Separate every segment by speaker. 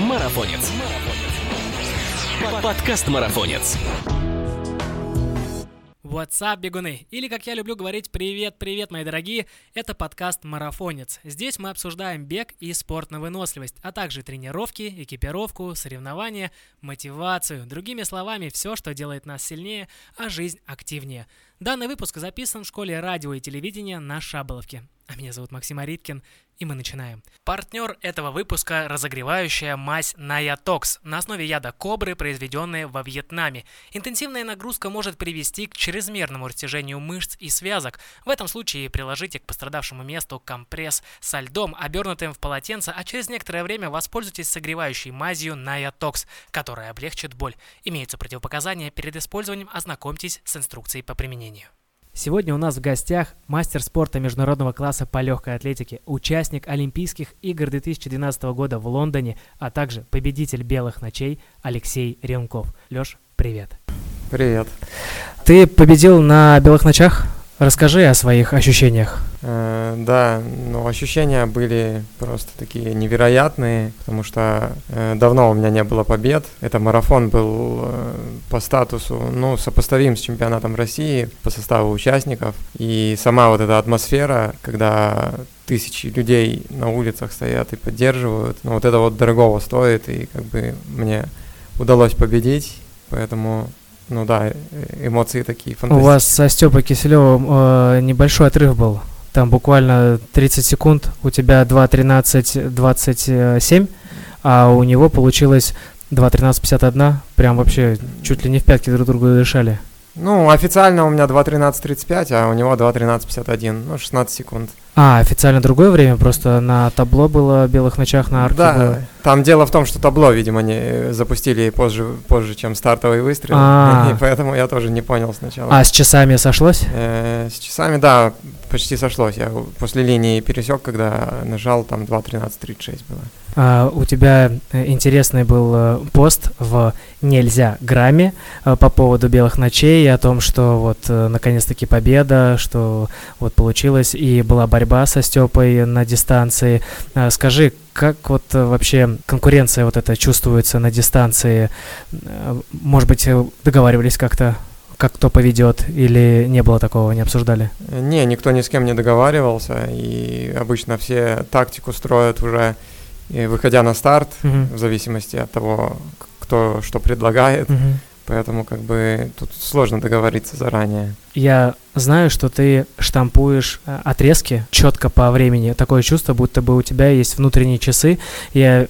Speaker 1: Марафонец. Подкаст Марафонец.
Speaker 2: What's up, бегуны? Или, как я люблю говорить, привет-привет, мои дорогие, это подкаст «Марафонец». Здесь мы обсуждаем бег и спорт на выносливость, а также тренировки, экипировку, соревнования, мотивацию. Другими словами, все, что делает нас сильнее, а жизнь активнее. Данный выпуск записан в школе радио и телевидения на Шаболовке. А меня зовут Максим Ариткин, и мы начинаем. Партнер этого выпуска – разогревающая мазь Наятокс на основе яда кобры, произведенная во Вьетнаме. Интенсивная нагрузка может привести к чрезмерному растяжению мышц и связок. В этом случае приложите к пострадавшему месту компресс со льдом, обернутым в полотенце, а через некоторое время воспользуйтесь согревающей мазью Наятокс, которая облегчит боль. Имеются противопоказания перед использованием, ознакомьтесь с инструкцией по применению. Сегодня у нас в гостях мастер спорта международного класса по легкой атлетике, участник Олимпийских игр 2012 года в Лондоне, а также победитель белых ночей Алексей Ренков. Леш, привет.
Speaker 3: Привет.
Speaker 2: Ты победил на белых ночах? Расскажи о своих ощущениях.
Speaker 3: Э, да, ну ощущения были просто такие невероятные, потому что э, давно у меня не было побед. Это марафон был э, по статусу, ну, сопоставим с чемпионатом России по составу участников. И сама вот эта атмосфера, когда тысячи людей на улицах стоят и поддерживают, ну, вот это вот дорогого стоит, и как бы мне удалось победить, поэтому ну да, э, эмоции такие
Speaker 2: фантастические. У вас со Степой Киселевым э, небольшой отрыв был. Там буквально 30 секунд, у тебя 2.13.27, а у него получилось 2.13.51. Прям вообще чуть ли не в пятки друг другу дышали.
Speaker 3: Ну, официально у меня 2.13.35, а у него 2.13.51, ну, 16 секунд.
Speaker 2: А, официально другое время, просто на табло было «Белых ночах» на арке
Speaker 3: Да,
Speaker 2: было.
Speaker 3: там дело в том, что табло, видимо, не э, запустили позже, позже чем стартовый выстрел, А-а-а. и поэтому я тоже не понял сначала.
Speaker 2: А с часами сошлось?
Speaker 3: Э, с часами, да, почти сошлось. Я после линии пересек, когда нажал, там 2.13.36 было.
Speaker 2: А, у тебя э, интересный был э, пост в «Нельзя грамме» э, по поводу «Белых ночей» и о том, что вот наконец-таки победа, что вот получилось, и была борьба со Степой на дистанции. А, скажи, как вот вообще конкуренция вот эта чувствуется на дистанции? Может быть, договаривались как-то как кто поведет, или не было такого, не обсуждали?
Speaker 3: Не, никто ни с кем не договаривался, и обычно все тактику строят уже и выходя на старт, uh-huh. в зависимости от того, кто что предлагает. Uh-huh. Поэтому как бы тут сложно договориться заранее.
Speaker 2: Я знаю, что ты штампуешь э, отрезки четко по времени. Такое чувство, будто бы у тебя есть внутренние часы. Я э,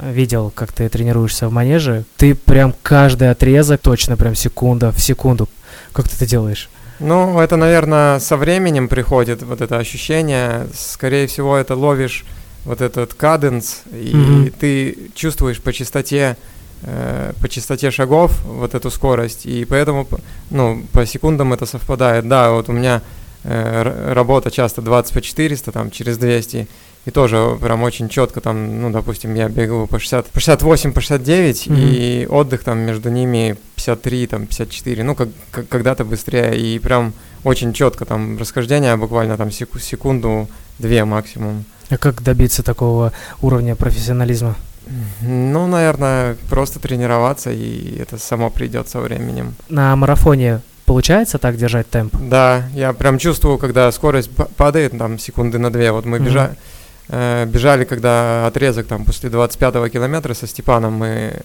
Speaker 2: видел, как ты тренируешься в манеже. Ты прям каждый отрезок, точно прям секунда в секунду. Как ты это делаешь?
Speaker 3: Ну, это, наверное, со временем приходит вот это ощущение. Скорее всего, это ловишь вот этот каденс, и mm-hmm. ты чувствуешь по частоте э, по частоте шагов вот эту скорость, и поэтому, ну, по секундам это совпадает. Да, вот у меня э, работа часто 20 по 400, там, через 200, и тоже прям очень четко там, ну, допустим, я бегаю по 60, по 68, по 69, mm-hmm. и отдых там между ними 53, там, 54, ну, как, как когда-то быстрее, и прям очень четко там расхождение буквально там секунду, две максимум.
Speaker 2: А как добиться такого уровня профессионализма?
Speaker 3: Ну, наверное, просто тренироваться, и это само придет со временем.
Speaker 2: На марафоне получается так держать темп?
Speaker 3: Да, я прям чувствую, когда скорость падает, там, секунды на две. Вот мы mm-hmm. бежали, э, бежали, когда отрезок, там, после 25-го километра со Степаном мы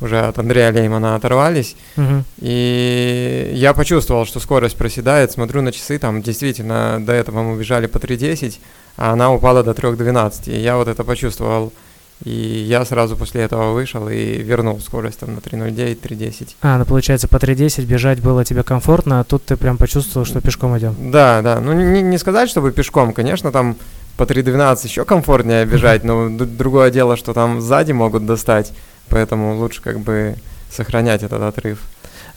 Speaker 3: уже от Андрея Леймана оторвались. Mm-hmm. И я почувствовал, что скорость проседает, смотрю на часы, там, действительно, до этого мы бежали по 3.10, а она упала до 3.12. И я вот это почувствовал. И я сразу после этого вышел и вернул скорость там на 3.09, 3.10.
Speaker 2: А, ну получается по 3.10 бежать было тебе комфортно, а тут ты прям почувствовал, что пешком идем.
Speaker 3: Да, да. Ну не, не сказать, чтобы пешком, конечно, там по 3.12 еще комфортнее бежать, но другое дело, что там сзади могут достать, поэтому лучше как бы сохранять этот отрыв.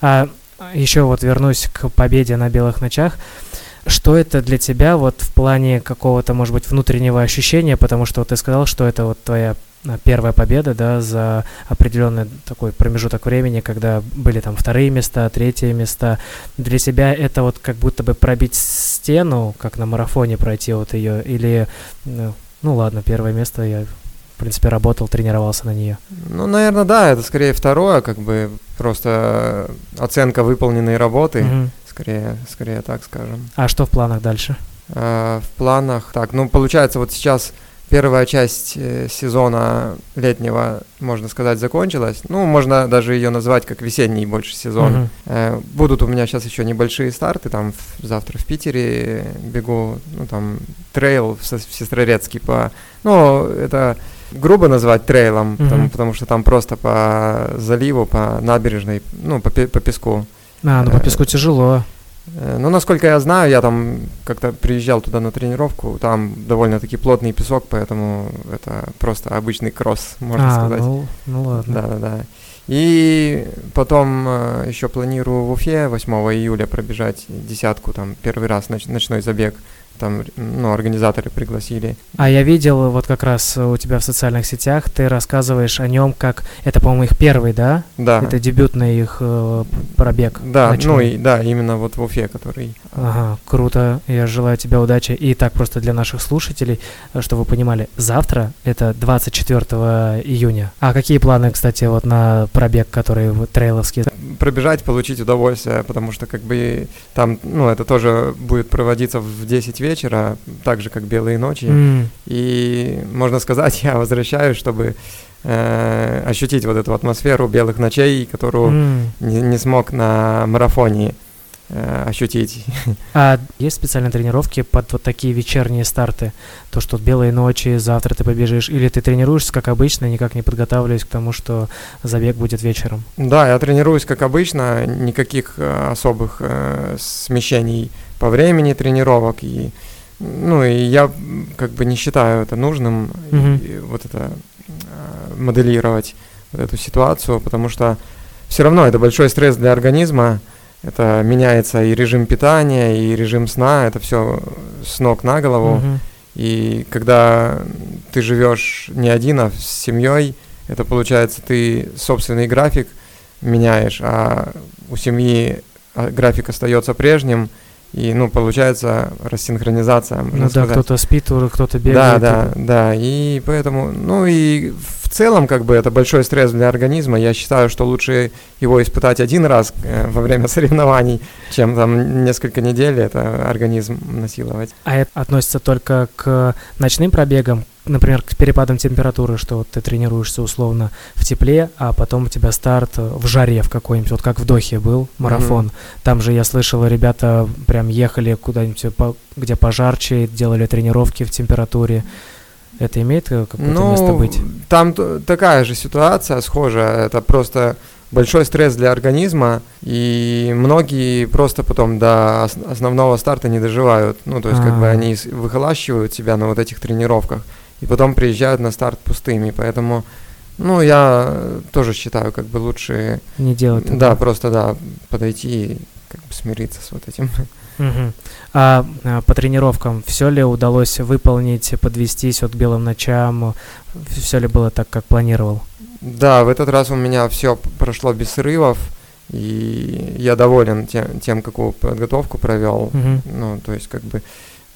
Speaker 2: А еще вот вернусь к победе на белых ночах. Что это для тебя вот в плане какого-то, может быть, внутреннего ощущения, потому что вот ты сказал, что это вот твоя а, первая победа, да, за определенный такой промежуток времени, когда были там вторые места, третьи места. Для тебя это вот как будто бы пробить стену, как на марафоне пройти вот ее, или, ну, ну ладно, первое место я принципе, работал, тренировался на нее?
Speaker 3: Ну, наверное, да, это скорее второе, как бы просто оценка выполненной работы, угу. Скорее, скорее так скажем.
Speaker 2: А что в планах дальше?
Speaker 3: А, в планах, так, ну, получается, вот сейчас первая часть э, сезона летнего, можно сказать, закончилась. Ну, можно даже ее назвать как весенний больше сезон. Uh-huh. Будут у меня сейчас еще небольшие старты. Там завтра в Питере бегу, ну, там, трейл в Сестрорецкий по... Ну, это грубо назвать трейлом, uh-huh. потому, потому что там просто по заливу, по набережной, ну, по, по песку.
Speaker 2: А, ну по песку тяжело.
Speaker 3: Э, ну, насколько я знаю, я там как-то приезжал туда на тренировку, там довольно-таки плотный песок, поэтому это просто обычный кросс, можно
Speaker 2: а,
Speaker 3: сказать.
Speaker 2: Ну, ну ладно.
Speaker 3: Да, да, да. И потом э, еще планирую в Уфе 8 июля пробежать десятку, там первый раз ноч- ночной забег там, ну, организаторы пригласили.
Speaker 2: А я видел вот как раз у тебя в социальных сетях, ты рассказываешь о нем как, это, по-моему, их первый, да?
Speaker 3: Да.
Speaker 2: Это дебютный их э, пробег.
Speaker 3: Да, ночной. ну и да, именно вот в Уфе, который.
Speaker 2: Ага, круто. Я желаю тебе удачи. И так просто для наших слушателей, э, чтобы вы понимали, завтра это 24 июня. А какие планы, кстати, вот на пробег, который вот, трейловский?
Speaker 3: Пробежать, получить удовольствие, потому что как бы там, ну, это тоже будет проводиться в 10 вечера вечера, так же, как «Белые ночи». Mm. И, можно сказать, я возвращаюсь, чтобы э, ощутить вот эту атмосферу «Белых ночей», которую mm. не, не смог на марафоне э, ощутить.
Speaker 2: А есть специальные тренировки под вот такие вечерние старты? То, что белые ночи, завтра ты побежишь, или ты тренируешься как обычно, никак не подготавливаясь к тому, что забег будет вечером?
Speaker 3: Да, я тренируюсь как обычно, никаких э, особых э, смещений по времени тренировок и ну и я как бы не считаю это нужным mm-hmm. вот это э, моделировать вот эту ситуацию, потому что все равно это большой стресс для организма, это меняется и режим питания, и режим сна, это все с ног на голову. Mm-hmm. И когда ты живешь не один, а с семьей, это получается ты собственный график меняешь, а у семьи а, график остается прежним, и, ну, получается рассинхронизация, можно ну,
Speaker 2: сказать.
Speaker 3: да,
Speaker 2: кто-то спит, кто-то
Speaker 3: бегает. Да, да, да, и поэтому, ну и в целом, как бы, это большой стресс для организма. Я считаю, что лучше его испытать один раз э, во время соревнований, чем там несколько недель это организм насиловать.
Speaker 2: А это относится только к ночным пробегам, например, к перепадам температуры, что вот ты тренируешься условно в тепле, а потом у тебя старт в жаре в какой-нибудь, вот как в Дохе был марафон. Mm-hmm. Там же я слышал, ребята прям ехали куда-нибудь, где пожарче, делали тренировки в температуре. Это имеет какое-то ну, место быть?
Speaker 3: Там такая же ситуация схожая. Это просто большой стресс для организма, и многие просто потом до основного старта не доживают. Ну, то есть, А-а-а. как бы а. они выхолащивают себя на вот этих тренировках и потом приезжают на старт пустыми. Поэтому, ну, я тоже считаю, как бы лучше...
Speaker 2: Не делать
Speaker 3: этого. Да, просто, да, подойти и как бы смириться с вот этим.
Speaker 2: Угу. А, по тренировкам все ли удалось выполнить, подвестись от белым ночам? Все ли было так, как планировал?
Speaker 3: Да, в этот раз у меня все прошло без срывов, и я доволен тем, тем какую подготовку провел. Угу. Ну, то есть, как бы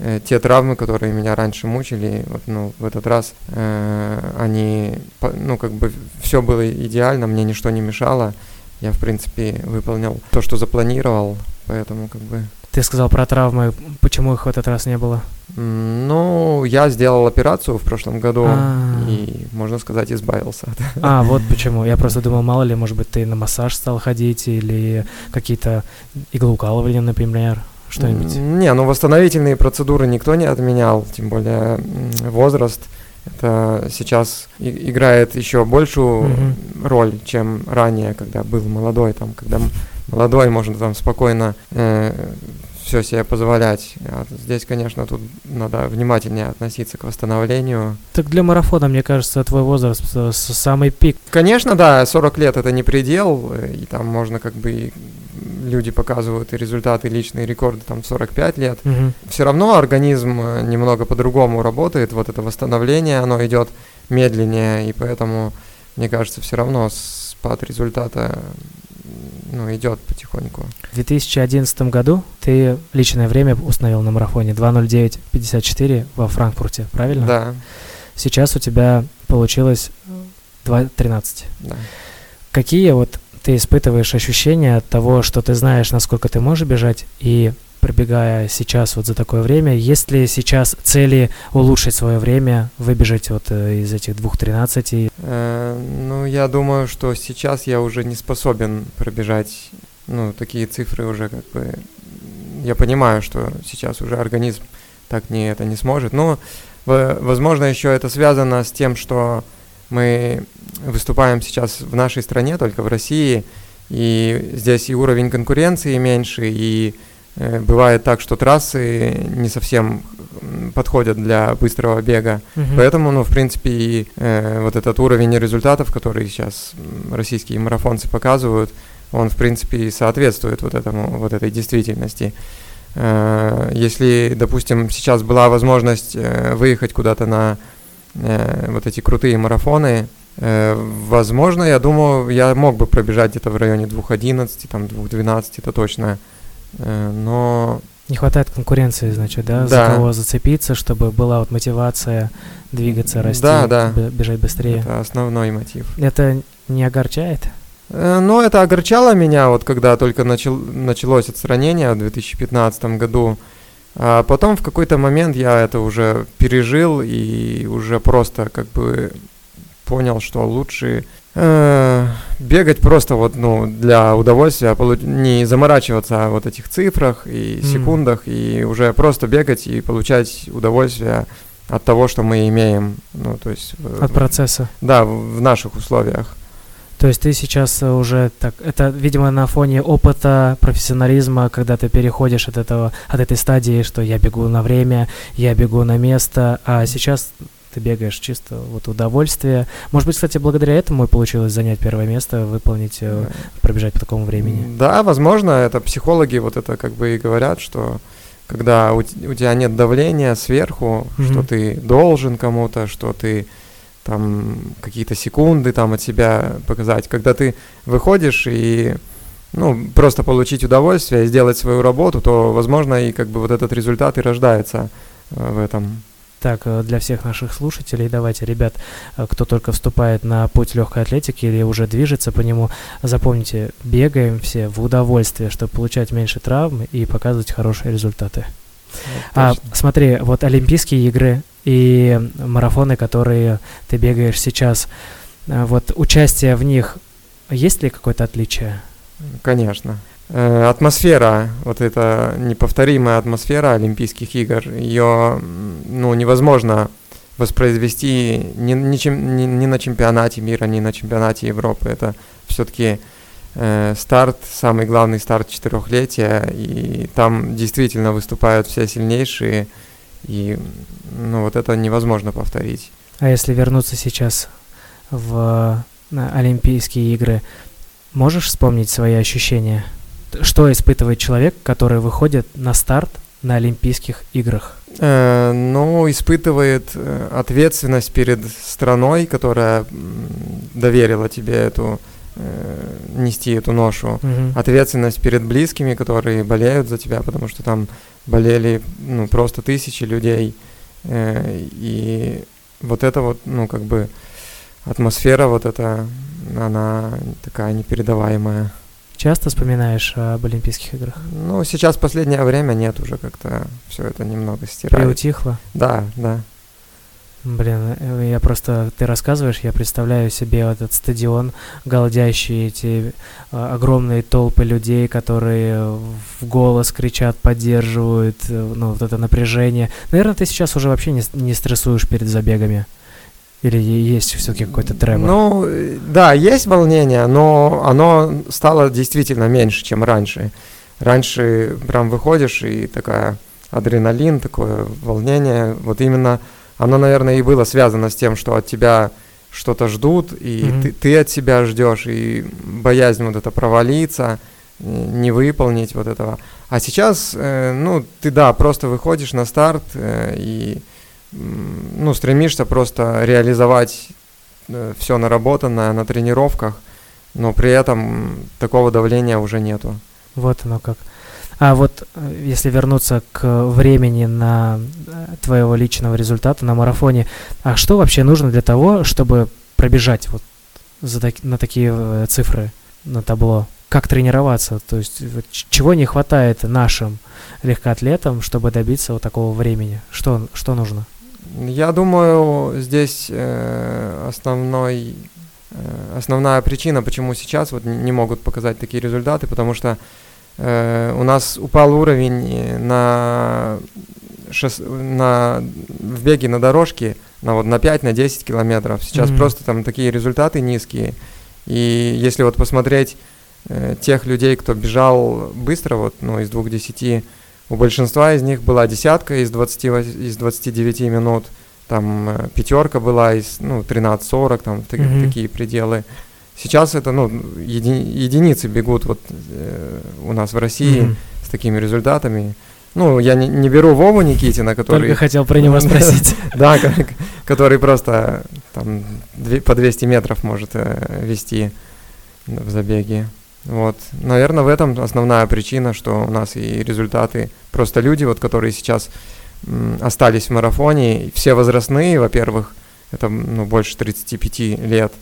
Speaker 3: э, те травмы, которые меня раньше мучили, вот, ну, в этот раз э, они, ну, как бы все было идеально, мне ничто не мешало. Я, в принципе, выполнил то, что запланировал, поэтому, как бы...
Speaker 2: Ты сказал про травмы, почему их в этот раз не было?
Speaker 3: Ну, я сделал операцию в прошлом году А-а-а. и, можно сказать, избавился от.
Speaker 2: А, вот почему. Я просто думал, мало ли, может быть, ты на массаж стал ходить или какие-то иглоукалывания, например что-нибудь?
Speaker 3: Не, ну восстановительные процедуры никто не отменял, тем более возраст это сейчас играет еще большую mm-hmm. роль, чем ранее, когда был молодой, там, когда молодой можно там спокойно э, все себе позволять. А здесь, конечно, тут надо внимательнее относиться к восстановлению.
Speaker 2: Так для марафона, мне кажется, твой возраст самый пик.
Speaker 3: Конечно, да, 40 лет это не предел, и там можно как бы люди показывают и результаты, личные рекорды там 45 лет, угу. все равно организм э, немного по-другому работает, вот это восстановление, оно идет медленнее, и поэтому, мне кажется, все равно спад результата ну, идет потихоньку.
Speaker 2: В 2011 году ты личное время установил на марафоне 2.09.54 во Франкфурте, правильно?
Speaker 3: Да.
Speaker 2: Сейчас у тебя получилось 2.13.
Speaker 3: Да.
Speaker 2: Какие вот ты испытываешь ощущения от того, что ты знаешь, насколько ты можешь бежать, и пробегая сейчас вот за такое время, есть ли сейчас цели улучшить свое время, выбежать вот э, из этих двух тринадцати?
Speaker 3: Э, ну, я думаю, что сейчас я уже не способен пробежать, ну, такие цифры уже как бы... Я понимаю, что сейчас уже организм так не это не сможет. Но, возможно, еще это связано с тем, что мы выступаем сейчас в нашей стране, только в России, и здесь и уровень конкуренции меньше, и э, бывает так, что трассы не совсем подходят для быстрого бега.
Speaker 2: Мгм.
Speaker 3: Поэтому, ну, в принципе, и э, вот этот уровень результатов, который сейчас российские марафонцы показывают, он, в принципе, и соответствует вот этому, вот этой действительности. Э, если, допустим, сейчас была возможность э, выехать куда-то на э, вот эти крутые марафоны, э, возможно, я думаю, я мог бы пробежать где-то в районе 2.11, там 2.12, это точно. Э, но
Speaker 2: Не хватает конкуренции, значит, да, за
Speaker 3: Да.
Speaker 2: кого зацепиться, чтобы была вот мотивация двигаться, расти,
Speaker 3: Да, да.
Speaker 2: бе- бежать быстрее.
Speaker 3: это основной мотив.
Speaker 2: Это не огорчает?
Speaker 3: Но это огорчало меня, вот когда только начал, началось отстранение в 2015 году. А потом в какой-то момент я это уже пережил и уже просто как бы понял, что лучше э, бегать просто вот, ну, для удовольствия, не заморачиваться о вот этих цифрах и секундах, и уже просто бегать и получать удовольствие от того, что мы имеем, ну, то есть...
Speaker 2: От процесса.
Speaker 3: Да, в наших условиях.
Speaker 2: То есть ты сейчас э, уже так, это, видимо, на фоне опыта, профессионализма, когда ты переходишь от этого, от этой стадии, что я бегу на время, я бегу на место, а сейчас ты бегаешь чисто вот удовольствие. Может быть, кстати, благодаря этому и получилось занять первое место, выполнить, э, пробежать по такому времени.
Speaker 3: Да, возможно, это психологи вот это как бы и говорят, что когда у, у тебя нет давления сверху, что
Speaker 2: Мгм.
Speaker 3: ты должен кому-то, что ты там какие-то секунды там от себя показать, когда ты выходишь и ну, просто получить удовольствие и сделать свою работу, то, возможно, и как бы вот этот результат и рождается э, в этом.
Speaker 2: Так, э, для всех наших слушателей, давайте, ребят, э, кто только вступает на путь легкой атлетики или уже движется по нему, запомните, бегаем все в удовольствие, чтобы получать меньше травм и показывать хорошие результаты.
Speaker 3: Вот
Speaker 2: А смотри, вот Олимпийские игры и марафоны, которые ты бегаешь сейчас, а, вот участие в них, есть ли какое-то отличие?
Speaker 3: Конечно. Э, Атмосфера, вот эта неповторимая атмосфера Олимпийских игр, ее ну, невозможно воспроизвести ни, ни, чем- ни- ни на чемпионате мира, ни на чемпионате Европы. Это все-таки старт, самый главный старт четырехлетия, и там действительно выступают все сильнейшие, и ну, вот это невозможно повторить.
Speaker 2: А если вернуться сейчас в Олимпийские игры, можешь вспомнить свои ощущения? Что испытывает человек, который выходит на старт на Олимпийских играх?
Speaker 3: Э, ну, испытывает э, ответственность перед страной, которая доверила тебе эту э, нести эту ношу.
Speaker 2: Мгм.
Speaker 3: Ответственность перед близкими, которые болеют за тебя, потому что там болели ну, просто тысячи людей. Э, и вот это вот, ну, как бы атмосфера вот эта, она такая непередаваемая.
Speaker 2: Часто вспоминаешь об Олимпийских играх?
Speaker 3: Ну, сейчас последнее время нет уже как-то все это немного стирает.
Speaker 2: Приутихло?
Speaker 3: Да, да.
Speaker 2: Блин, э, я просто, ты рассказываешь, я представляю себе этот стадион, голдящие эти э, огромные толпы людей, которые в голос кричат, поддерживают, э, ну, вот это напряжение. Наверное, ты сейчас уже вообще не, не стрессуешь перед забегами? Или есть все-таки какой-то тремор?
Speaker 3: Ну, да, есть волнение, но оно стало действительно меньше, чем раньше. Раньше прям выходишь и такая адреналин, такое волнение. Вот именно оно, наверное, и было связано с тем, что от тебя что-то ждут, и
Speaker 2: Мгм.
Speaker 3: ты, ты от себя ждешь, и боязнь вот это провалиться, э, не выполнить вот этого. А сейчас, э, ну, ты, да, просто выходишь на старт э, и, ну, стремишься просто реализовать все наработанное на тренировках, но при этом такого давления уже нету.
Speaker 2: Вот оно как. А вот э, если вернуться к времени на э, твоего личного результата на марафоне, а что вообще нужно для того, чтобы пробежать вот за на такие э, цифры на табло? Как тренироваться? То есть чего не хватает нашим легкоатлетам, чтобы добиться вот такого времени? Что, что нужно?
Speaker 3: Я думаю, здесь основной, основная причина, почему сейчас вот не могут показать такие результаты, потому что у нас упал уровень на, шос, на в беге на дорожке на, вот, на 5-10 на 10 километров. Сейчас mm-hmm. просто там такие результаты низкие. И если вот посмотреть э, тех людей, кто бежал быстро, вот, ну, из двух десяти, у большинства из них была десятка из, 20, из 29 минут, там э, пятерка была из, ну, 13-40, там, mm-hmm. такие пределы. Сейчас это, ну, еди, единицы бегут вот э, у нас в России mm-hmm. с такими результатами. Ну, я не, не беру Вову Никитина, который...
Speaker 2: Только хотел про него спросить.
Speaker 3: Да, который просто там по 200 метров может э, вести в забеге. Вот. Наверное, в этом основная причина, что у нас и результаты. Просто люди, вот, которые сейчас остались в марафоне, все возрастные, во-первых, это ну, больше 35 лет.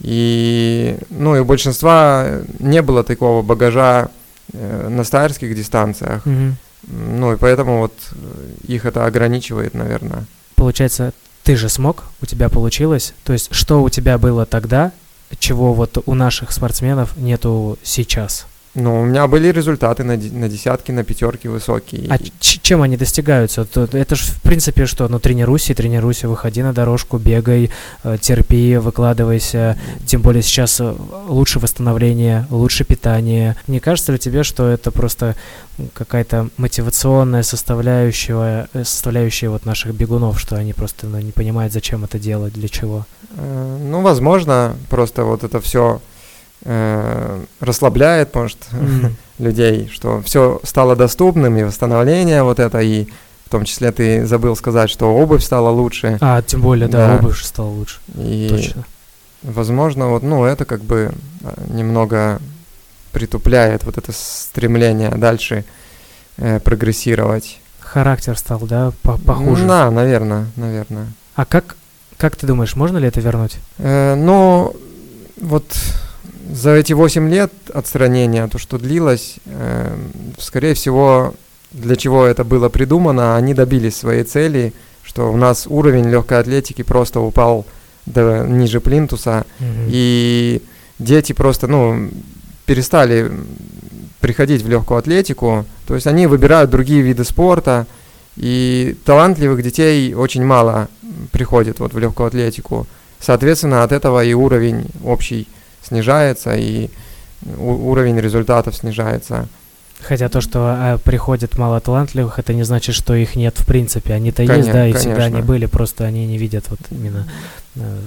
Speaker 3: И, ну, и у большинства не было такого багажа э, на стайерских дистанциях. Mm-hmm. Ну и поэтому вот э, их это ограничивает, наверное.
Speaker 2: Получается, ты же смог, у тебя получилось. То есть, что у тебя было тогда, чего вот у наших спортсменов нету сейчас?
Speaker 3: Ну, у меня были результаты на, на десятки, на пятерки высокие.
Speaker 2: А чем они достигаются? Это же, в принципе, что? Ну, тренируйся, тренируйся, выходи на дорожку, бегай, э, терпи, выкладывайся. Тем более сейчас э, лучше восстановление, лучше питание. Не кажется ли тебе, что это просто какая-то мотивационная составляющая, э, составляющая вот наших бегунов, что они просто ну, не понимают, зачем это делать, для чего?
Speaker 3: Ну, возможно, просто вот это все э, расслабляет, может, mm-hmm. людей, что все стало доступным, и восстановление вот это, и в том числе ты забыл сказать, что обувь стала лучше.
Speaker 2: А, тем более, да, да обувь стала лучше. И, Точно.
Speaker 3: Возможно, вот, ну, это как бы а, немного притупляет вот это стремление дальше э, прогрессировать.
Speaker 2: Характер стал, да, похуже?
Speaker 3: Да, наверное, наверное.
Speaker 2: А как, как ты думаешь, можно ли это вернуть?
Speaker 3: Э, ну, вот за эти 8 лет отстранения, то, что длилось, э, скорее всего, для чего это было придумано, они добились своей цели, что у нас уровень легкой атлетики просто упал до ниже плинтуса, mm-hmm. и дети просто, ну, перестали приходить в легкую атлетику, то есть они выбирают другие виды спорта, и талантливых детей очень мало приходит вот в легкую атлетику. Соответственно, от этого и уровень общий снижается, и уровень результатов снижается.
Speaker 2: Хотя то, что а, приходит мало талантливых, это не значит, что их нет в принципе. Они-то есть, да, и конечно. всегда они были, просто они не видят вот именно э,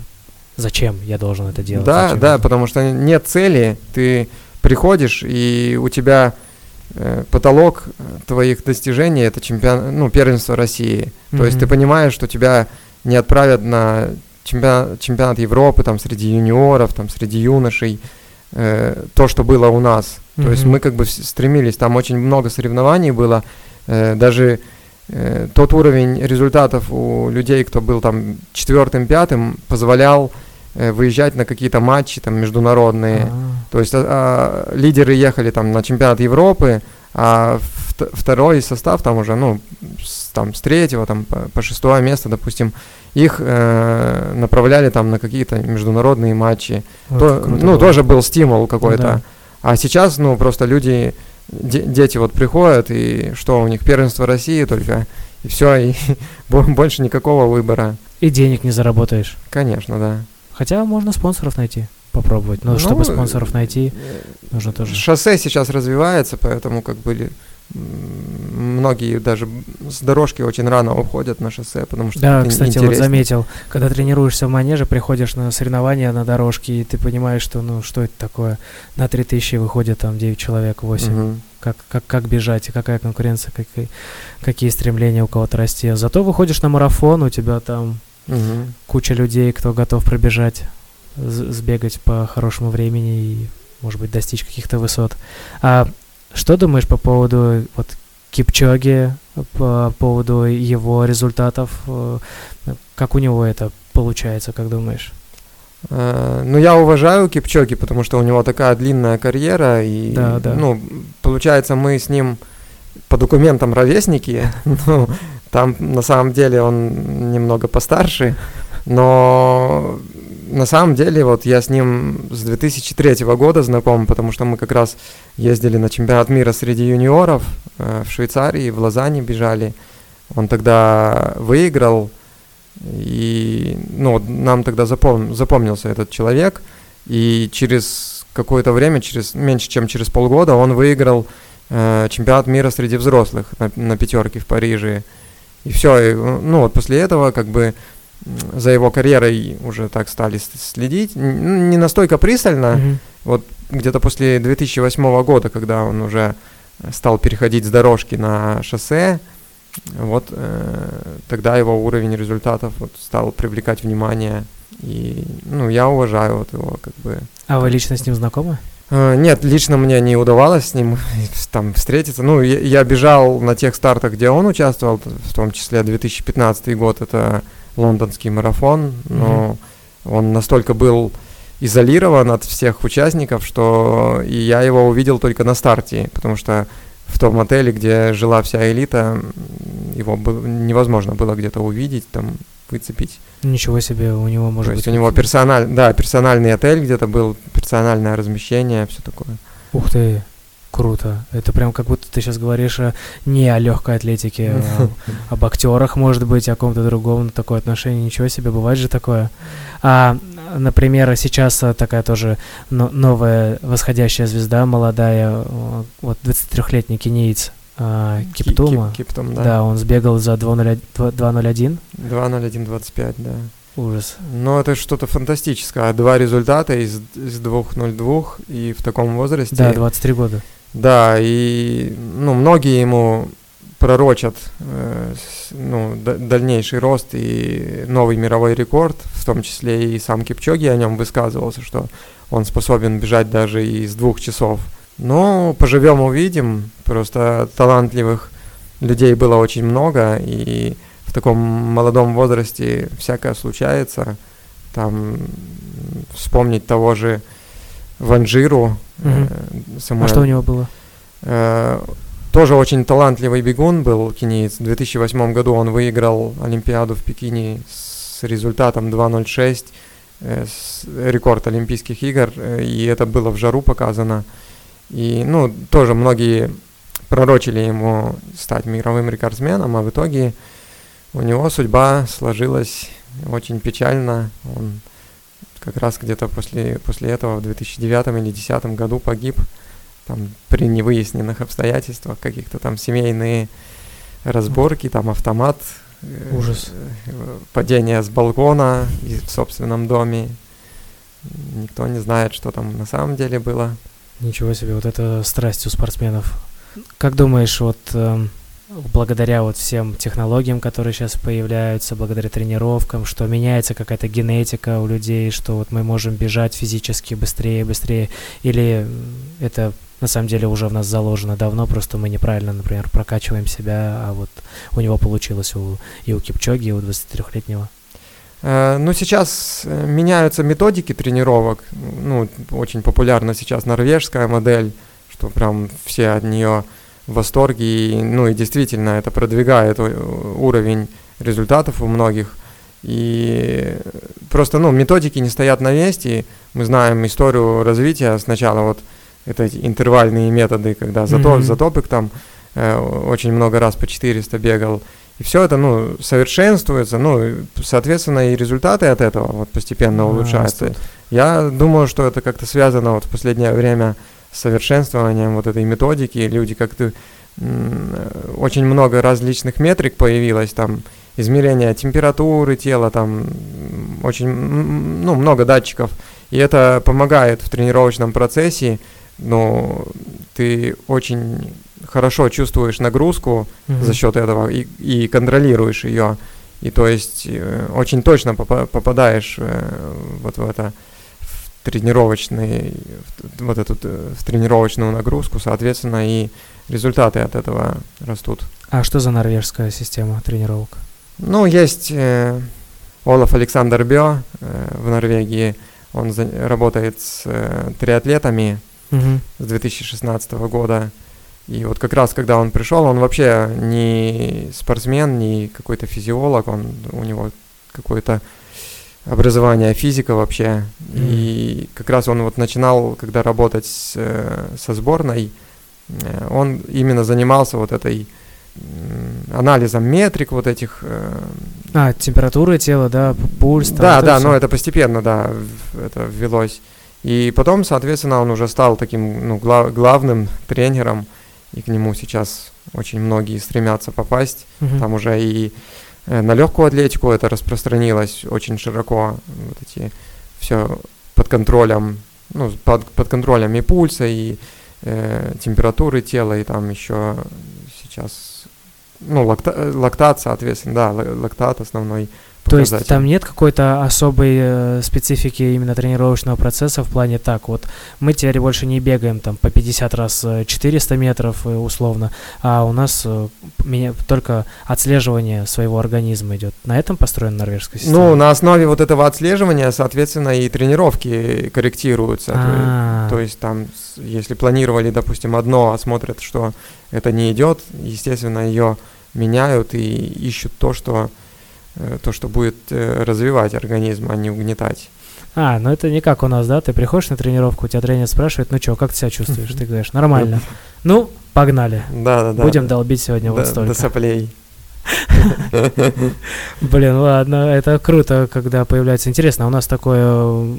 Speaker 2: зачем я должен это делать.
Speaker 3: Да, зачем да, потому что нет цели, ты приходишь, и у тебя э, потолок твоих достижений это чемпион, ну, первенство России. Mm-hmm. То есть ты понимаешь, что тебя не отправят на чемпионат, чемпионат Европы, там, среди юниоров, там, среди юношей, э, то, что было у нас. Mm-hmm. То есть мы как бы стремились, там очень много соревнований было, э, даже э, тот уровень результатов у людей, кто был там четвертым, пятым, позволял э, выезжать на какие-то матчи там международные. А-а-а. То есть а, а, лидеры ехали там на чемпионат Европы, а в, второй состав там уже, ну, с, там с третьего там по, по шестое место, допустим, их э, направляли там на какие-то международные матчи. Вот То, ну, было. тоже был стимул какой-то. Да. А сейчас, ну, просто люди, де- дети вот приходят, и что у них первенство России только, и все, и больше никакого выбора.
Speaker 2: И денег не заработаешь.
Speaker 3: Конечно, да.
Speaker 2: Хотя можно спонсоров найти попробовать. Но ну, чтобы спонсоров найти, нужно тоже.
Speaker 3: Шоссе сейчас развивается, поэтому как были многие даже с дорожки очень рано уходят на шоссе, потому что
Speaker 2: Да, кстати, интереснее. вот заметил, когда тренируешься в манеже, приходишь на соревнования на дорожке, и ты понимаешь, что, ну, что это такое? На 3000 выходит там 9 человек, 8. Угу. Как, как, как бежать, и какая конкуренция, какие, какие стремления у кого-то расти. Зато выходишь на марафон, у тебя там угу. куча людей, кто готов пробежать, сбегать по хорошему времени и, может быть, достичь каких-то высот. А что думаешь по поводу вот Кипчоги, по поводу его результатов? Э, как у него это получается, как думаешь?
Speaker 3: Э, ну, я уважаю Кипчоги, потому что у него такая длинная карьера, и,
Speaker 2: да, да.
Speaker 3: ну, получается, мы с ним по документам ровесники, ну, там на самом деле он немного постарше, но на самом деле вот я с ним с 2003 года знаком, потому что мы как раз ездили на чемпионат мира среди юниоров э, в Швейцарии, в Лозанне бежали. Он тогда выиграл, и ну, нам тогда запом, запомнился этот человек, и через какое-то время, через меньше чем через полгода, он выиграл э, чемпионат мира среди взрослых на, на пятерке в Париже. И все, и, ну вот после этого как бы за его карьерой уже так стали следить, не настолько пристально, mm-hmm. вот где-то после 2008 года, когда он уже стал переходить с дорожки на шоссе, вот э, тогда его уровень результатов вот, стал привлекать внимание. И, ну, я уважаю вот его, как бы.
Speaker 2: А вы лично с ним знакомы?
Speaker 3: Э, нет, лично мне не удавалось с ним там встретиться. Ну, я, я бежал на тех стартах, где он участвовал, в том числе 2015 год, это лондонский марафон, но mm-hmm. он настолько был изолирован от всех участников, что и я его увидел только на старте, потому что в том отеле, где жила вся элита, его было, невозможно было где-то увидеть, там выцепить.
Speaker 2: Ничего себе, у него может
Speaker 3: То
Speaker 2: быть.
Speaker 3: у него персональ, да, персональный отель где-то был, персональное размещение, все такое.
Speaker 2: Ух ты, круто. Это прям как будто ты сейчас говоришь не о легкой атлетике, а об актерах, может быть, о ком-то другом, такое отношение. Ничего себе, бывает же такое. А, например, сейчас такая тоже новая восходящая звезда, молодая, вот 23-летний кенийц, а, Киптума.
Speaker 3: Кип, Киптум, да.
Speaker 2: Да, он сбегал за 2.01.
Speaker 3: 2.01.25, да.
Speaker 2: Ужас.
Speaker 3: Но это что-то фантастическое. Два результата из, из 2.02 и в таком возрасте.
Speaker 2: Да, 23 года.
Speaker 3: Да, и ну, многие ему пророчат э, ну, дальнейший рост и новый мировой рекорд, в том числе и сам Кипчоги о нем высказывался, что он способен бежать даже из двух часов. Ну, поживем, увидим. Просто талантливых людей было очень много, и в таком молодом возрасте всякое случается. Там вспомнить того же Ванжиру.
Speaker 2: Угу. Э, Самуэль, а что у него было?
Speaker 3: Э, тоже очень талантливый бегун был кениец. В 2008 году он выиграл Олимпиаду в Пекине с результатом 2.06, э, рекорд Олимпийских игр, э, и это было в жару показано. И, ну, тоже многие пророчили ему стать мировым рекордсменом, а в итоге у него судьба сложилась очень печально. Он как раз где-то после, после этого в 2009 или 2010 году погиб там, при невыясненных обстоятельствах, каких-то там семейные разборки, там автомат,
Speaker 2: э, Ужас.
Speaker 3: Э, падение с балкона в собственном доме. Никто не знает, что там на самом деле было.
Speaker 2: Ничего себе, вот это страсть у спортсменов. Как думаешь, вот э, благодаря вот всем технологиям, которые сейчас появляются, благодаря тренировкам, что меняется какая-то генетика у людей, что вот мы можем бежать физически быстрее быстрее, или это на самом деле уже в нас заложено давно, просто мы неправильно, например, прокачиваем себя, а вот у него получилось у, и у Кипчоги, и у 23-летнего.
Speaker 3: Э, ну, сейчас э, меняются методики тренировок. Ну, очень популярна сейчас норвежская модель, что прям все от нее в восторге. И, ну, и действительно это продвигает уровень результатов у многих. И просто, ну, методики не стоят на месте. Мы знаем историю развития. Сначала вот это эти интервальные методы, когда затоп, mm-hmm. затопик там э, очень много раз по 400 бегал. И все это, ну, совершенствуется, ну, соответственно, и результаты от этого вот постепенно улучшаются. Растут. Я думаю, что это как-то связано вот в последнее время совершенствованием вот этой методики. Люди как-то очень много различных метрик появилось, там, измерение температуры тела, там, очень, ну, много датчиков. И это помогает в тренировочном процессе, но ты очень хорошо чувствуешь нагрузку mm-hmm. за счет этого и, и контролируешь ее. И то есть э, очень точно поп- попадаешь э, вот в это тренировочный, вот эту в тренировочную нагрузку, соответственно, и результаты от этого растут.
Speaker 2: А что за норвежская система тренировок?
Speaker 3: Ну, есть э, Олаф Александр Бё э, в Норвегии. Он за, работает с э, триатлетами угу. с 2016 года. И вот как раз, когда он пришел, он вообще не спортсмен, не какой-то физиолог, он, у него какое-то образование физика вообще. Mm. И как раз он вот начинал, когда работать с, э, со сборной, э, он именно занимался вот этой анализом метрик вот этих. Э,
Speaker 2: а, температуры тела, да, пульс.
Speaker 3: Там, да, да, все. но это постепенно, да, это ввелось. И потом, соответственно, он уже стал таким ну, глав, главным тренером, и к нему сейчас очень многие стремятся попасть. Угу. Там уже и на легкую атлетику это распространилось очень широко. Вот эти все под контролем, ну, под, под контролем и пульса, и э, температуры тела, и там еще сейчас ну, лакта, лактат, соответственно, да, лактат основной
Speaker 2: то есть там нет какой-то особой э, специфики именно тренировочного процесса в плане так, вот мы теперь больше не бегаем там по 50 раз 400 э, метров э, условно, а у нас э, меня, только отслеживание своего организма идет. На этом построена норвежская система?
Speaker 3: Ну, на основе вот этого отслеживания, соответственно, и тренировки корректируются. То, то есть там, если планировали, допустим, одно, а смотрят, что это не идет, естественно, ее меняют и ищут то, что то, что будет э, развивать организм, а не угнетать.
Speaker 2: А, ну это не как у нас, да? Ты приходишь на тренировку, у тебя тренер спрашивает, ну что, как ты себя чувствуешь? Ты говоришь, нормально. Ну, погнали.
Speaker 3: Да, да, да.
Speaker 2: Будем долбить сегодня вот столько.
Speaker 3: До соплей.
Speaker 2: Блин, ладно, это круто, когда появляется. Интересно, а у нас такое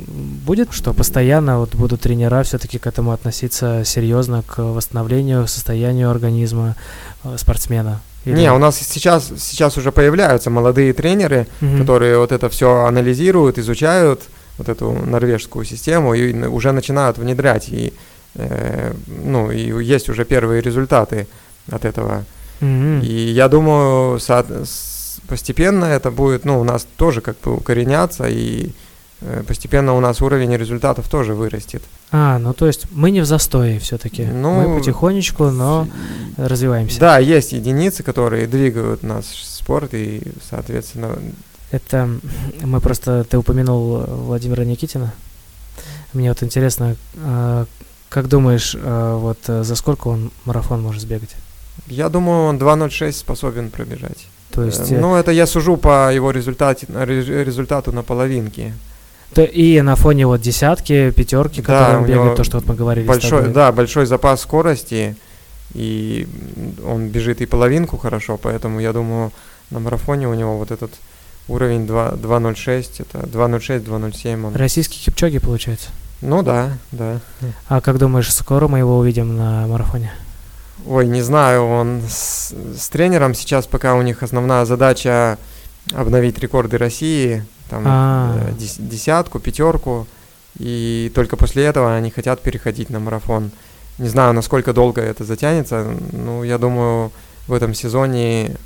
Speaker 2: будет, что постоянно вот будут тренера все-таки к этому относиться серьезно, к восстановлению, состоянию организма э, спортсмена?
Speaker 3: Или... Не, у нас сейчас, сейчас уже появляются молодые тренеры, угу. которые вот это все анализируют, изучают, вот эту норвежскую систему, и уже начинают внедрять. И, э, ну, и есть уже первые результаты от этого. Угу. И я думаю, со- постепенно это будет, ну, у нас тоже как бы укореняться, и постепенно у нас уровень результатов тоже вырастет.
Speaker 2: А, ну то есть мы не в застое все-таки. Ну, мы потихонечку, но развиваемся.
Speaker 3: Да, есть единицы, которые двигают наш спорт, и, соответственно...
Speaker 2: Это мы просто... Ты упомянул Владимира Никитина. Мне вот интересно, а, как думаешь, а, вот за сколько он марафон может сбегать?
Speaker 3: Я думаю, он 2.06 способен пробежать.
Speaker 2: То есть...
Speaker 3: Э, ну, это я сужу по его результате, результату на половинке.
Speaker 2: И на фоне вот десятки, пятерки, да, которые он бегает, то, что вот мы говорили.
Speaker 3: Большой, да, большой запас скорости, и он бежит и половинку хорошо, поэтому я думаю, на марафоне у него вот этот уровень 2.06, это 2.06, 2.07. Он...
Speaker 2: Российский кипчоги, получается?
Speaker 3: Ну да, да.
Speaker 2: А как думаешь, скоро мы его увидим на марафоне?
Speaker 3: Ой, не знаю, он с, с тренером сейчас пока у них основная задача обновить рекорды России, там э, дес, десятку, пятерку, и только после этого они хотят переходить на марафон. Не знаю, насколько долго это затянется, ну, я думаю, в этом сезоне,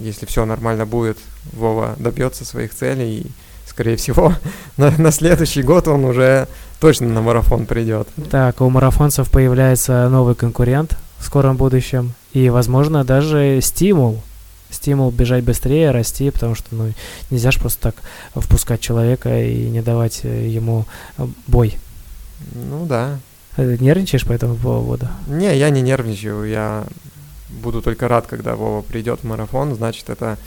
Speaker 3: если все нормально будет, Вова добьется своих целей, и, скорее всего, на, на следующий год он уже точно на марафон придет.
Speaker 2: Так, у марафонцев появляется новый конкурент в скором будущем, и, возможно, даже стимул стимул бежать быстрее, расти, потому что ну, нельзя же просто так впускать человека и не давать э, ему э, бой.
Speaker 3: Ну да.
Speaker 2: Э, нервничаешь по этому поводу?
Speaker 3: Не, я не нервничаю, я буду только рад, когда Вова придет в марафон, значит это,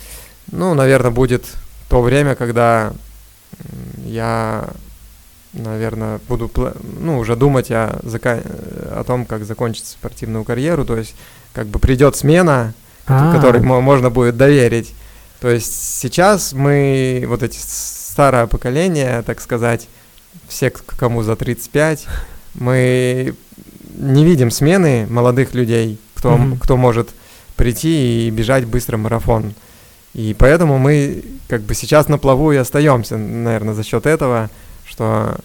Speaker 3: ну, наверное, будет то время, когда я, наверное, буду, ну, уже думать о, о том, как закончить спортивную карьеру, то есть как бы придет смена, а. который можно будет доверить. То есть сейчас мы, вот эти старое поколение, так сказать, все, кому за 35, мы не видим смены молодых людей, кто, mm-hmm. кто может прийти и бежать быстро марафон. И поэтому мы как бы сейчас на плаву и остаемся, наверное, за счет этого, что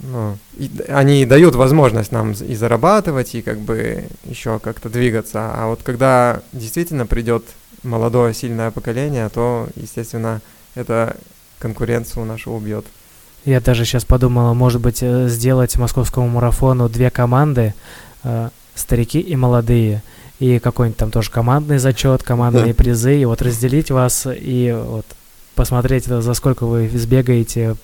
Speaker 3: ну, и, они дают возможность нам и зарабатывать, и как бы еще как-то двигаться. А вот когда действительно придет молодое сильное поколение, то, естественно, это конкуренцию нашу убьет.
Speaker 2: Я даже сейчас подумала, может быть, э, сделать московскому марафону две команды, э, старики и молодые, и какой-нибудь там тоже командный зачет, командные призы, и вот разделить вас и вот посмотреть, за сколько вы сбегаете,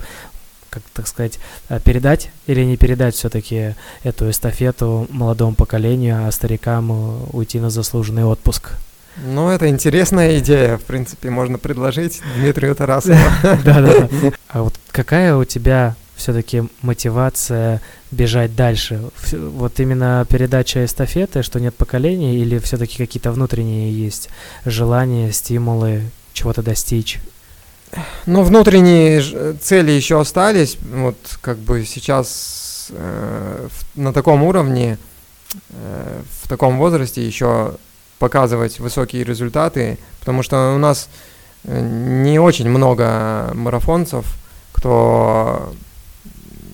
Speaker 2: как так сказать, э, передать или не передать все-таки эту эстафету молодому поколению, а старикам э, уйти на заслуженный отпуск.
Speaker 3: Ну, это интересная идея, в принципе, можно предложить Дмитрию Тарасову.
Speaker 2: Да-да-да. А вот какая у тебя все-таки мотивация бежать дальше? Вот именно передача эстафеты, что нет поколения, или все-таки какие-то внутренние есть желания, стимулы чего-то достичь?
Speaker 3: Ну, внутренние цели еще остались. Вот как бы сейчас э, на таком уровне, э, в таком возрасте еще показывать высокие результаты, потому что у нас э, не очень много марафонцев, кто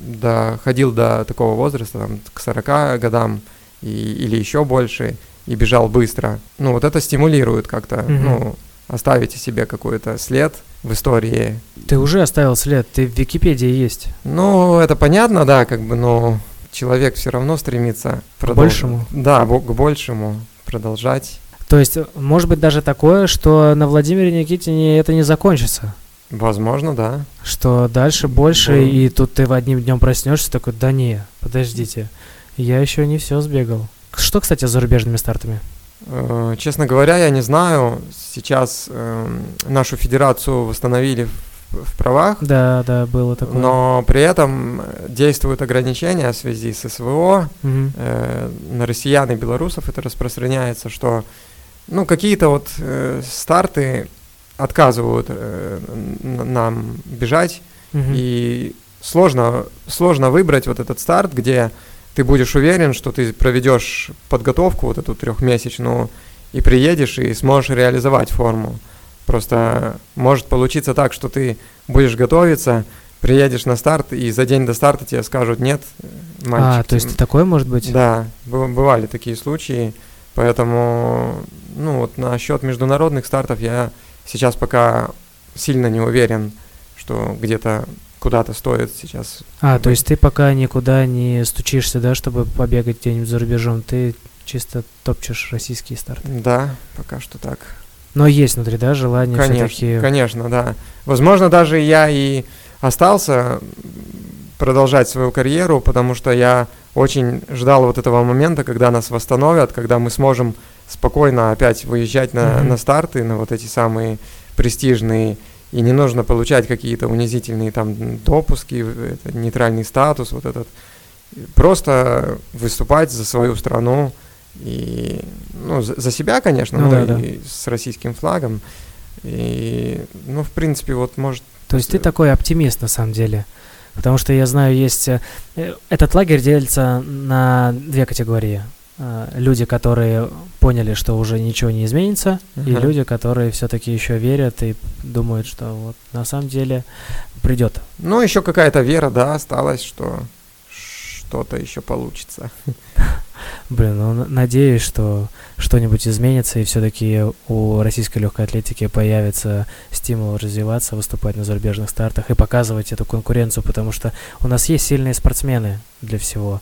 Speaker 3: доходил до такого возраста, там, к 40 годам и, или еще больше, и бежал быстро. Ну, вот это стимулирует как-то, mm-hmm. ну, оставить себе какой-то след в истории.
Speaker 2: Ты уже оставил след, ты в Википедии есть.
Speaker 3: Ну, это понятно, да, как бы, но человек все равно стремится
Speaker 2: продолж... к большему.
Speaker 3: Да, к большему продолжать.
Speaker 2: То есть, может быть, даже такое, что на Владимире Никитине это не закончится.
Speaker 3: Возможно, да.
Speaker 2: Что дальше больше, да. и тут ты в одним днем проснешься, такой, да не, подождите, я еще не все сбегал. Что, кстати, с зарубежными стартами?
Speaker 3: Э, честно говоря, я не знаю. Сейчас э, нашу федерацию восстановили в, в правах.
Speaker 2: Да, да, было такое.
Speaker 3: Но при этом действуют ограничения в связи с СВО. Угу. Э, на россиян и белорусов это распространяется, что ну, какие-то вот э, старты отказывают э, нам бежать. Угу. И сложно, сложно выбрать вот этот старт, где ты будешь уверен, что ты проведешь подготовку вот эту трехмесячную и приедешь и сможешь реализовать форму. Просто может получиться так, что ты будешь готовиться, приедешь на старт, и за день до старта тебе скажут нет,
Speaker 2: мальчик. А, то есть такое может быть?
Speaker 3: Да, бывали такие случаи, поэтому, ну вот насчет международных стартов я сейчас пока сильно не уверен, что где-то куда-то стоит сейчас.
Speaker 2: А, то есть ты пока никуда не стучишься, да, чтобы побегать где-нибудь за рубежом, ты чисто топчешь российские старты.
Speaker 3: Да, пока что так.
Speaker 2: Но есть внутри, да, желание
Speaker 3: конечно,
Speaker 2: все-таки...
Speaker 3: Конечно, да. Возможно, даже я и остался продолжать свою карьеру, потому что я очень ждал вот этого момента, когда нас восстановят, когда мы сможем спокойно опять выезжать на, mm-hmm. на старты, на вот эти самые престижные и не нужно получать какие-то унизительные там допуски, это, нейтральный статус, вот этот. Просто выступать за свою страну и, ну, за, за себя, конечно, ну, но да, и да. с российским флагом. И, ну, в принципе, вот может...
Speaker 2: То есть ты такой оптимист на самом деле? Потому что я знаю, есть... Э, этот лагерь делится на две категории. Э, люди, которые поняли, что уже ничего не изменится, uh-huh. и люди, которые все-таки еще верят и думают, что вот на самом деле придет.
Speaker 3: Ну, еще какая-то вера, да, осталась, что что-то еще получится.
Speaker 2: Блин, ну надеюсь, что что-нибудь изменится, и все-таки у российской легкой атлетики появится стимул развиваться, выступать на зарубежных стартах и показывать эту конкуренцию, потому что у нас есть сильные спортсмены для всего.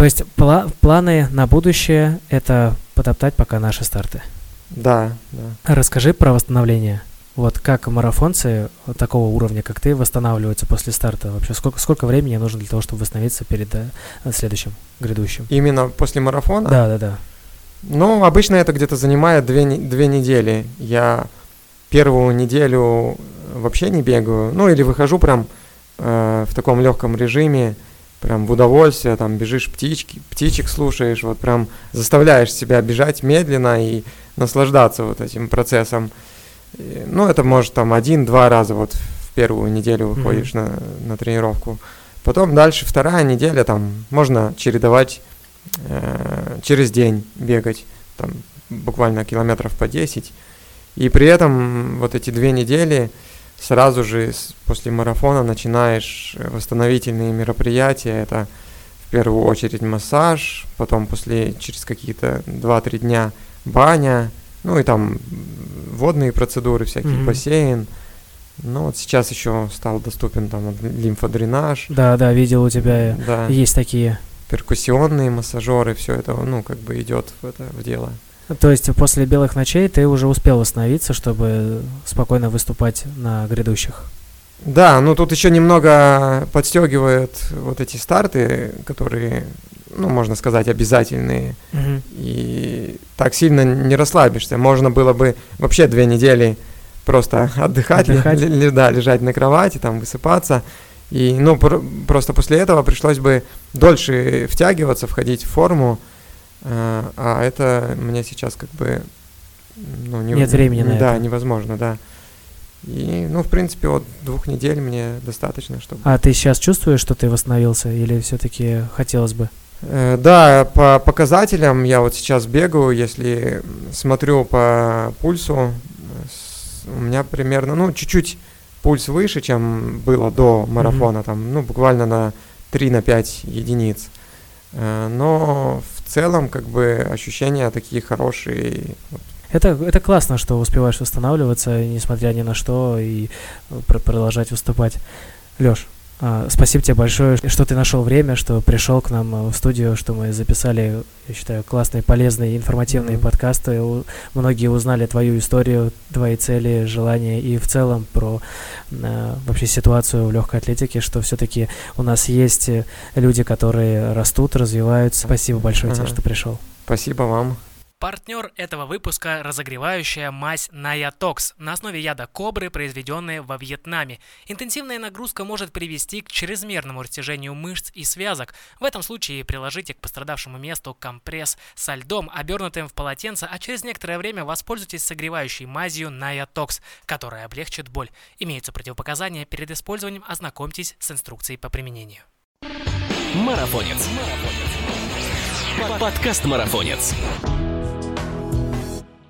Speaker 2: То есть пла- планы на будущее – это потоптать пока наши старты.
Speaker 3: Да, да.
Speaker 2: Расскажи про восстановление. Вот как марафонцы такого уровня, как ты, восстанавливаются после старта? Вообще, сколько, сколько времени нужно для того, чтобы восстановиться перед э, следующим, грядущим?
Speaker 3: Именно после марафона?
Speaker 2: Да, да, да.
Speaker 3: Ну, обычно это где-то занимает две, две недели. Я первую неделю вообще не бегаю, ну или выхожу прям э, в таком легком режиме, прям в удовольствие, там бежишь птички, птичек слушаешь, вот прям заставляешь себя бежать медленно и наслаждаться вот этим процессом. И, ну, это может там один-два раза вот в первую неделю выходишь mm-hmm. на, на тренировку. Потом дальше вторая неделя, там можно чередовать э, через день бегать, там буквально километров по 10. И при этом вот эти две недели сразу же после марафона начинаешь э, восстановительные мероприятия. Это в первую очередь массаж, потом после через какие-то 2-3 дня баня, ну и там водные процедуры, всякие mm-hmm. бассейн. Ну вот сейчас еще стал доступен там лимфодренаж.
Speaker 2: Да, да, видел у тебя
Speaker 3: Да.
Speaker 2: есть такие.
Speaker 3: перкуссионные массажеры, все это, ну, как бы идет в это в дело.
Speaker 2: То есть после белых ночей ты уже успел восстановиться, чтобы спокойно выступать на грядущих.
Speaker 3: Да, ну тут еще немного подстегивают вот эти старты, которые, ну, можно сказать, обязательные.
Speaker 2: Мгм.
Speaker 3: И так сильно не расслабишься. Можно было бы вообще две недели просто отдыхать,
Speaker 2: Отдыхать.
Speaker 3: ли- ли- да, лежать на кровати, там высыпаться. И, ну, пр- просто после этого пришлось бы дольше втягиваться, входить в форму. А это мне сейчас как бы ну, не-
Speaker 2: Нет времени на
Speaker 3: да,
Speaker 2: это.
Speaker 3: невозможно, да. И, ну, в принципе, вот двух недель мне достаточно, чтобы
Speaker 2: А ты сейчас чувствуешь, что ты восстановился, или все-таки хотелось бы?
Speaker 3: Э, Да, по показателям я вот сейчас бегаю, если смотрю по пульсу, э, с- у меня примерно, ну, чуть-чуть пульс выше, чем было до марафона, там, ну, буквально на 3-5 единиц. Э, Но в целом, как бы, ощущения такие хорошие.
Speaker 2: Это, это классно, что успеваешь восстанавливаться, несмотря ни на что, и э, пр- продолжать выступать. Леш, спасибо тебе большое, что ты нашел время, что пришел к нам э, в студию, что мы записали, я считаю, классные, полезные, информативные
Speaker 3: Мгм.
Speaker 2: подкасты. У- Многие узнали твою историю, твои цели, желания и в целом про э, вообще ситуацию в легкой атлетике, что все-таки у нас есть э, люди, которые растут, развиваются. Спасибо большое тебе,
Speaker 3: Ага.
Speaker 2: что пришел.
Speaker 3: Спасибо вам.
Speaker 2: Партнер этого выпуска – разогревающая мазь Наятокс на основе яда кобры, произведенная во Вьетнаме. Интенсивная нагрузка может привести к чрезмерному растяжению мышц и связок. В этом случае приложите к пострадавшему месту компресс со льдом, обернутым в полотенце, а через некоторое время воспользуйтесь согревающей мазью Наятокс, которая облегчит боль. Имеются противопоказания перед использованием, ознакомьтесь с инструкцией по применению.
Speaker 1: Марафонец. Подкаст Марафонец.